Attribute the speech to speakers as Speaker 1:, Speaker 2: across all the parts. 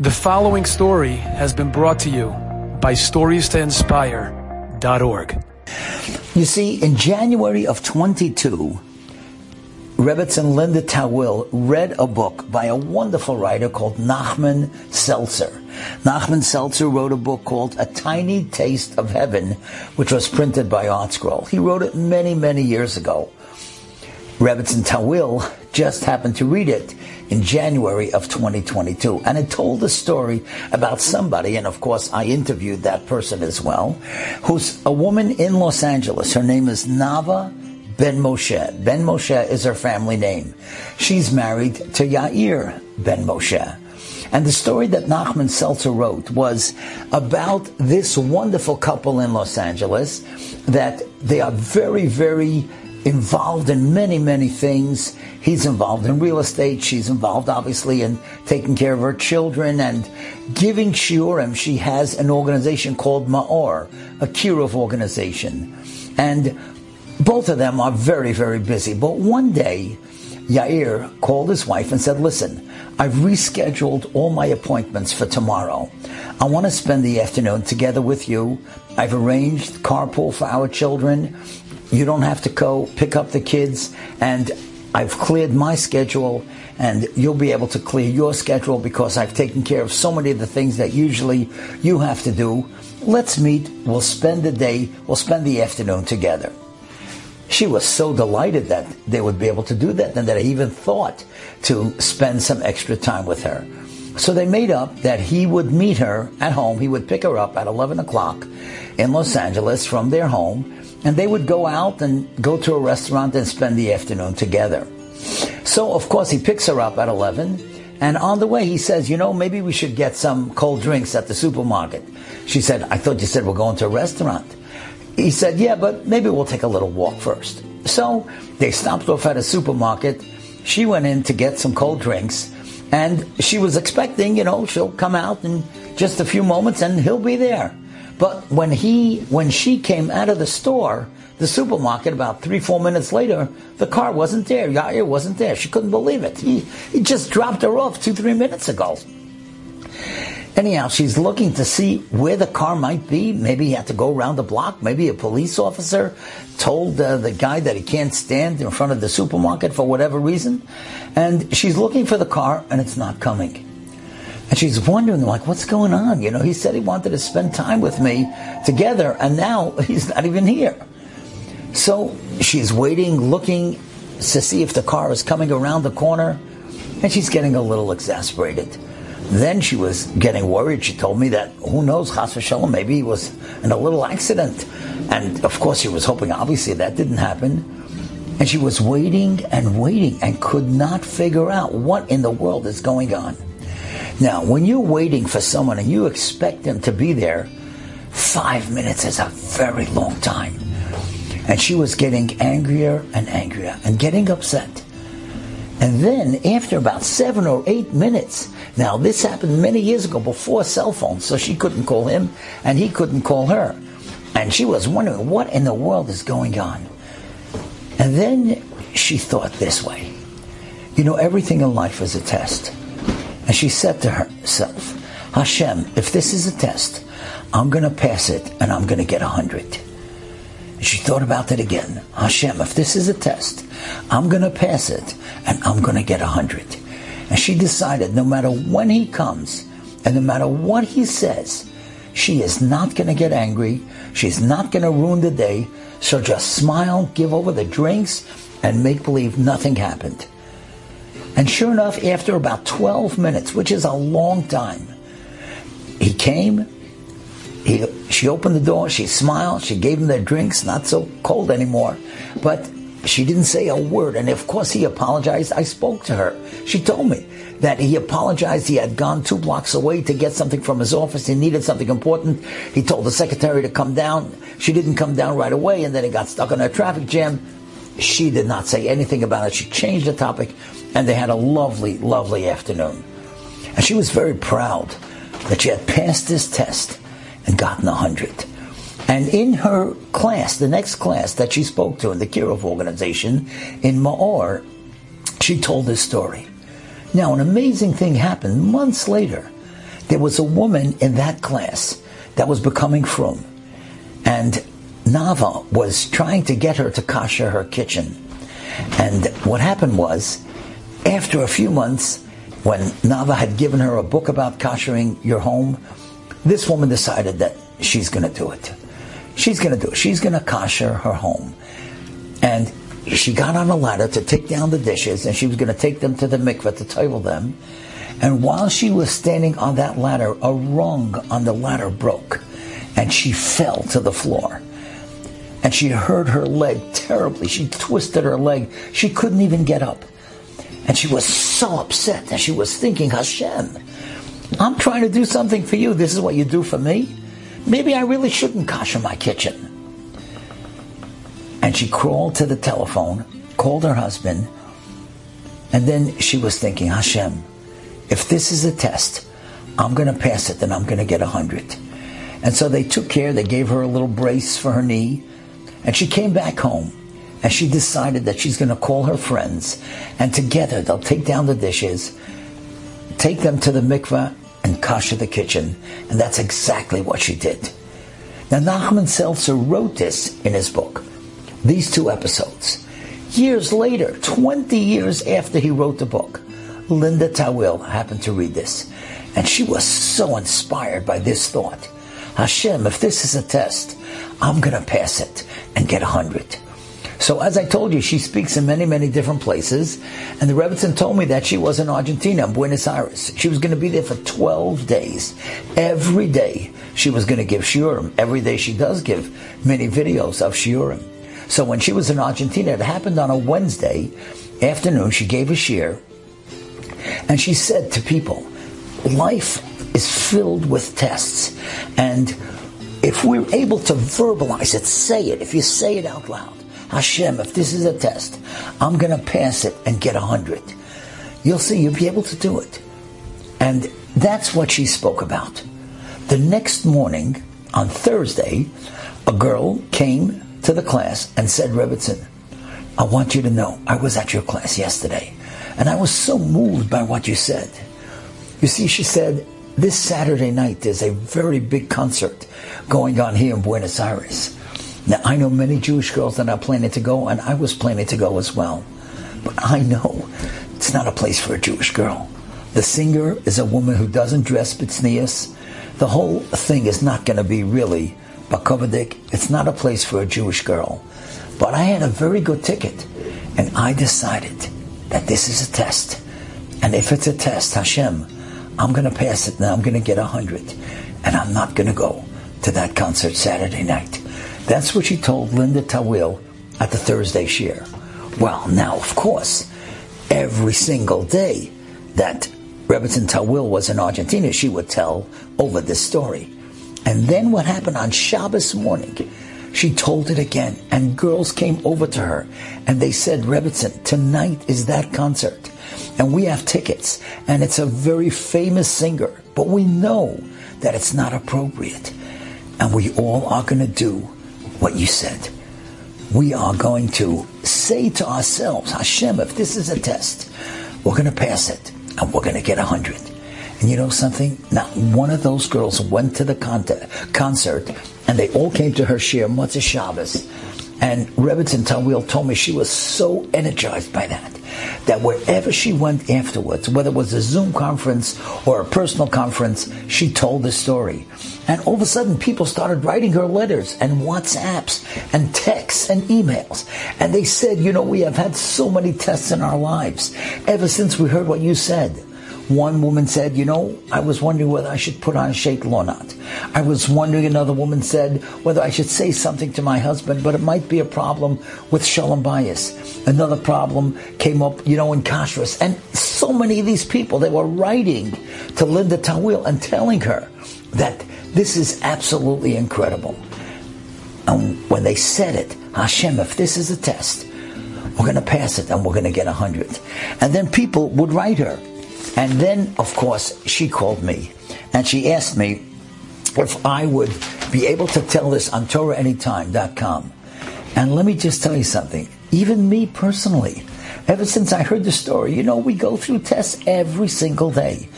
Speaker 1: The following story has been brought to you by StoriesToInspire.org.
Speaker 2: You see, in January of 22, Rebbetzin Linda Tawil read a book by a wonderful writer called Nachman Seltzer. Nachman Seltzer wrote a book called A Tiny Taste of Heaven, which was printed by ArtScroll. He wrote it many, many years ago. Rebbetzin Tawil just happened to read it in January of 2022. And it told a story about somebody, and of course I interviewed that person as well, who's a woman in Los Angeles. Her name is Nava Ben Moshe. Ben Moshe is her family name. She's married to Yair Ben Moshe. And the story that Nachman Seltzer wrote was about this wonderful couple in Los Angeles that they are very, very involved in many, many things. He's involved in real estate. She's involved, obviously, in taking care of her children and giving shiurim. She has an organization called Ma'or, a kiruv organization. And both of them are very, very busy. But one day, Yair called his wife and said, listen, I've rescheduled all my appointments for tomorrow. I want to spend the afternoon together with you. I've arranged carpool for our children. You don't have to go pick up the kids, and I've cleared my schedule, and you'll be able to clear your schedule because I've taken care of so many of the things that usually you have to do. Let's meet. We'll spend the day, we'll spend the afternoon together. She was so delighted that they would be able to do that and that I even thought to spend some extra time with her. So they made up that he would meet her at home. He would pick her up at 11 o'clock in Los Angeles from their home and they would go out and go to a restaurant and spend the afternoon together. So, of course, he picks her up at 11, and on the way he says, You know, maybe we should get some cold drinks at the supermarket. She said, I thought you said we're going to a restaurant. He said, Yeah, but maybe we'll take a little walk first. So they stopped off at a supermarket. She went in to get some cold drinks, and she was expecting, you know, she'll come out in just a few moments and he'll be there. But when he, when she came out of the store, the supermarket, about three, four minutes later, the car wasn't there. Yair wasn't there. She couldn't believe it. He, he just dropped her off two, three minutes ago. Anyhow, she's looking to see where the car might be. Maybe he had to go around the block. Maybe a police officer told uh, the guy that he can't stand in front of the supermarket for whatever reason. And she's looking for the car and it's not coming. And she's wondering, like, what's going on? You know, he said he wanted to spend time with me together, and now he's not even here. So she's waiting, looking to see if the car is coming around the corner, and she's getting a little exasperated. Then she was getting worried. She told me that who knows, Chas v'shalom, maybe he was in a little accident. And of course, she was hoping, obviously, that didn't happen. And she was waiting and waiting and could not figure out what in the world is going on. Now, when you're waiting for someone and you expect them to be there, five minutes is a very long time. And she was getting angrier and angrier and getting upset. And then, after about seven or eight minutes, now this happened many years ago before cell phones, so she couldn't call him and he couldn't call her. And she was wondering what in the world is going on. And then she thought this way You know, everything in life is a test. And she said to herself, Hashem, if this is a test, I'm going to pass it and I'm going to get a hundred. She thought about it again. Hashem, if this is a test, I'm going to pass it and I'm going to get a hundred. And she decided no matter when he comes and no matter what he says, she is not going to get angry. She's not going to ruin the day. So just smile, give over the drinks, and make believe nothing happened. And sure enough, after about 12 minutes, which is a long time, he came. He, she opened the door. She smiled. She gave him their drinks, not so cold anymore. But she didn't say a word. And of course, he apologized. I spoke to her. She told me that he apologized. He had gone two blocks away to get something from his office. He needed something important. He told the secretary to come down. She didn't come down right away, and then he got stuck in a traffic jam. She did not say anything about it. She changed the topic and they had a lovely, lovely afternoon. And she was very proud that she had passed this test and gotten a hundred. And in her class, the next class that she spoke to in the Kiruv organization in Ma'or, she told this story. Now, an amazing thing happened months later. there was a woman in that class that was becoming frum, and Nava was trying to get her to kasher her kitchen. And what happened was, after a few months, when Nava had given her a book about koshering your home, this woman decided that she's going to do it. She's going to do it. She's going to kasher her home. And she got on a ladder to take down the dishes, and she was going to take them to the mikveh to tovel them. And while she was standing on that ladder, a rung on the ladder broke, and she fell to the floor. And she hurt her leg terribly. She twisted her leg. She couldn't even get up. And she was so upset that she was thinking, Hashem, I'm trying to do something for you. This is what you do for me. Maybe I really shouldn't kasher my kitchen. And she crawled to the telephone, called her husband, and then she was thinking, Hashem, if this is a test, I'm going to pass it, then I'm going to get a 100. And so they took care, they gave her a little brace for her knee, and she came back home. And she decided that she's going to call her friends, and together they'll take down the dishes, take them to the mikveh, and kasher the kitchen. And that's exactly what she did. Now, Nachman Seltzer wrote this in his book, these two episodes. Years later, 20 years after he wrote the book, Linda Tawil happened to read this, and she was so inspired by this thought. Hashem, if this is a test, I'm going to pass it and get a hundred. So as I told you, she speaks in many, many different places. And the Rebbitzin told me that she was in Argentina, in Buenos Aires. She was going to be there for 12 days. Every day she was going to give shiurim. Every day she does give many videos of shiurim. So when she was in Argentina, it happened on a Wednesday afternoon. She gave a shiur. And she said to people, life is filled with tests. And if we're able to verbalize it, say it, if you say it out loud, Hashem, if this is a test, I'm going to pass it and get a hundred. You'll see, you'll be able to do it. And that's what she spoke about. The next morning, on Thursday, a girl came to the class and said, Rebbitzin, I want you to know, I was at your class yesterday, and I was so moved by what you said. You see, she said, this Saturday night there's a very big concert going on here in Buenos Aires. Now, I know many Jewish girls that are planning to go, and I was planning to go as well. But I know it's not a place for a Jewish girl. The singer is a woman who doesn't dress b'tznius. The whole thing is not going to be really bakovadik. It's not a place for a Jewish girl. But I had a very good ticket, and I decided that this is a test. And if it's a test, Hashem, I'm going to pass it now. I'm going to get a hundred, and I'm not going to go to that concert Saturday night. That's what she told Linda Tawil at the Thursday shiur. Well, now, of course, every single day that Rebbitzin Tawil was in Argentina, she would tell over this story. And then what happened on Shabbos morning, she told it again, and girls came over to her, and they said, Rebbitzin, tonight is that concert, and we have tickets, and it's a very famous singer, but we know that it's not appropriate, and we all are going to do what you said. We are going to say to ourselves, Hashem, if this is a test, we're going to pass it and we're going to get a hundred. And you know something? Not one of those girls went to the concert and they all came to her shiur Motzei Shabbos. And Rebbitzin Tawil told me she was so energized by that that wherever she went afterwards, whether it was a Zoom conference or a personal conference, she told the story. And all of a sudden, people started writing her letters and WhatsApps and texts and emails. And they said, you know, we have had so many tests in our lives ever since we heard what you said. One woman said, you know, I was wondering whether I should put on a sheitel or not. I was wondering, another woman said, whether I should say something to my husband, but it might be a problem with shalom bayis. Another problem came up, you know, in kashrus. And so many of these people, they were writing to Linda Tawil and telling her that this is absolutely incredible. And when they said it, Hashem, if this is a test, we're going to pass it and we're going to get a hundred. And then people would write her and then, of course, she called me and she asked me if I would be able to tell this on TorahAnytime.com. And let me just tell you something. Even me personally, ever since I heard the story, you know, we go through tests every single day.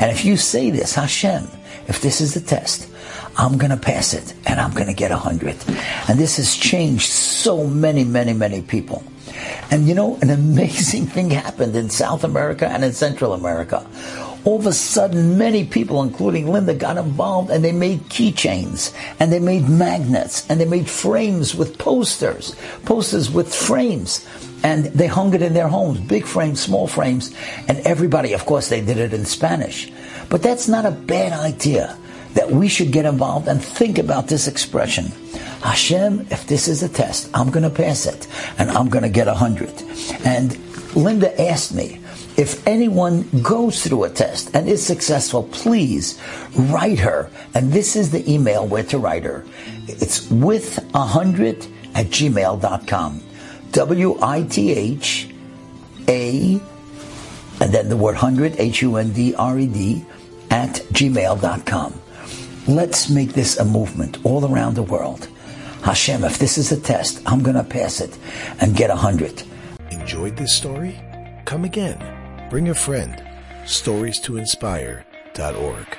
Speaker 2: And if you say this, Hashem, if this is the test, I'm going to pass it and I'm going to get a hundred. And this has changed so many, many, many people. And you know, an amazing thing happened in South America and in Central America. All of a sudden, many people, including Linda, got involved and they made keychains and they made magnets and they made frames with posters, posters with frames. And they hung it in their homes, big frames, small frames. And everybody, of course, they did it in Spanish. But that's not a bad idea that we should get involved and think about this expression. Hashem, if this is a test, I'm going to pass it and I'm going to get a hundred. And Linda asked me, if anyone goes through a test and is successful, please write her. And this is the email where to write her. It's with a hundred at gmail.com. W I T H A and then the word hundred, H U N D R E D, at gmail.com. Let's make this a movement all around the world. Hashem, if this is a test, I'm going to pass it and get a hundred.
Speaker 3: Enjoyed this story? Come again. Bring a friend. Stories to inspire.org.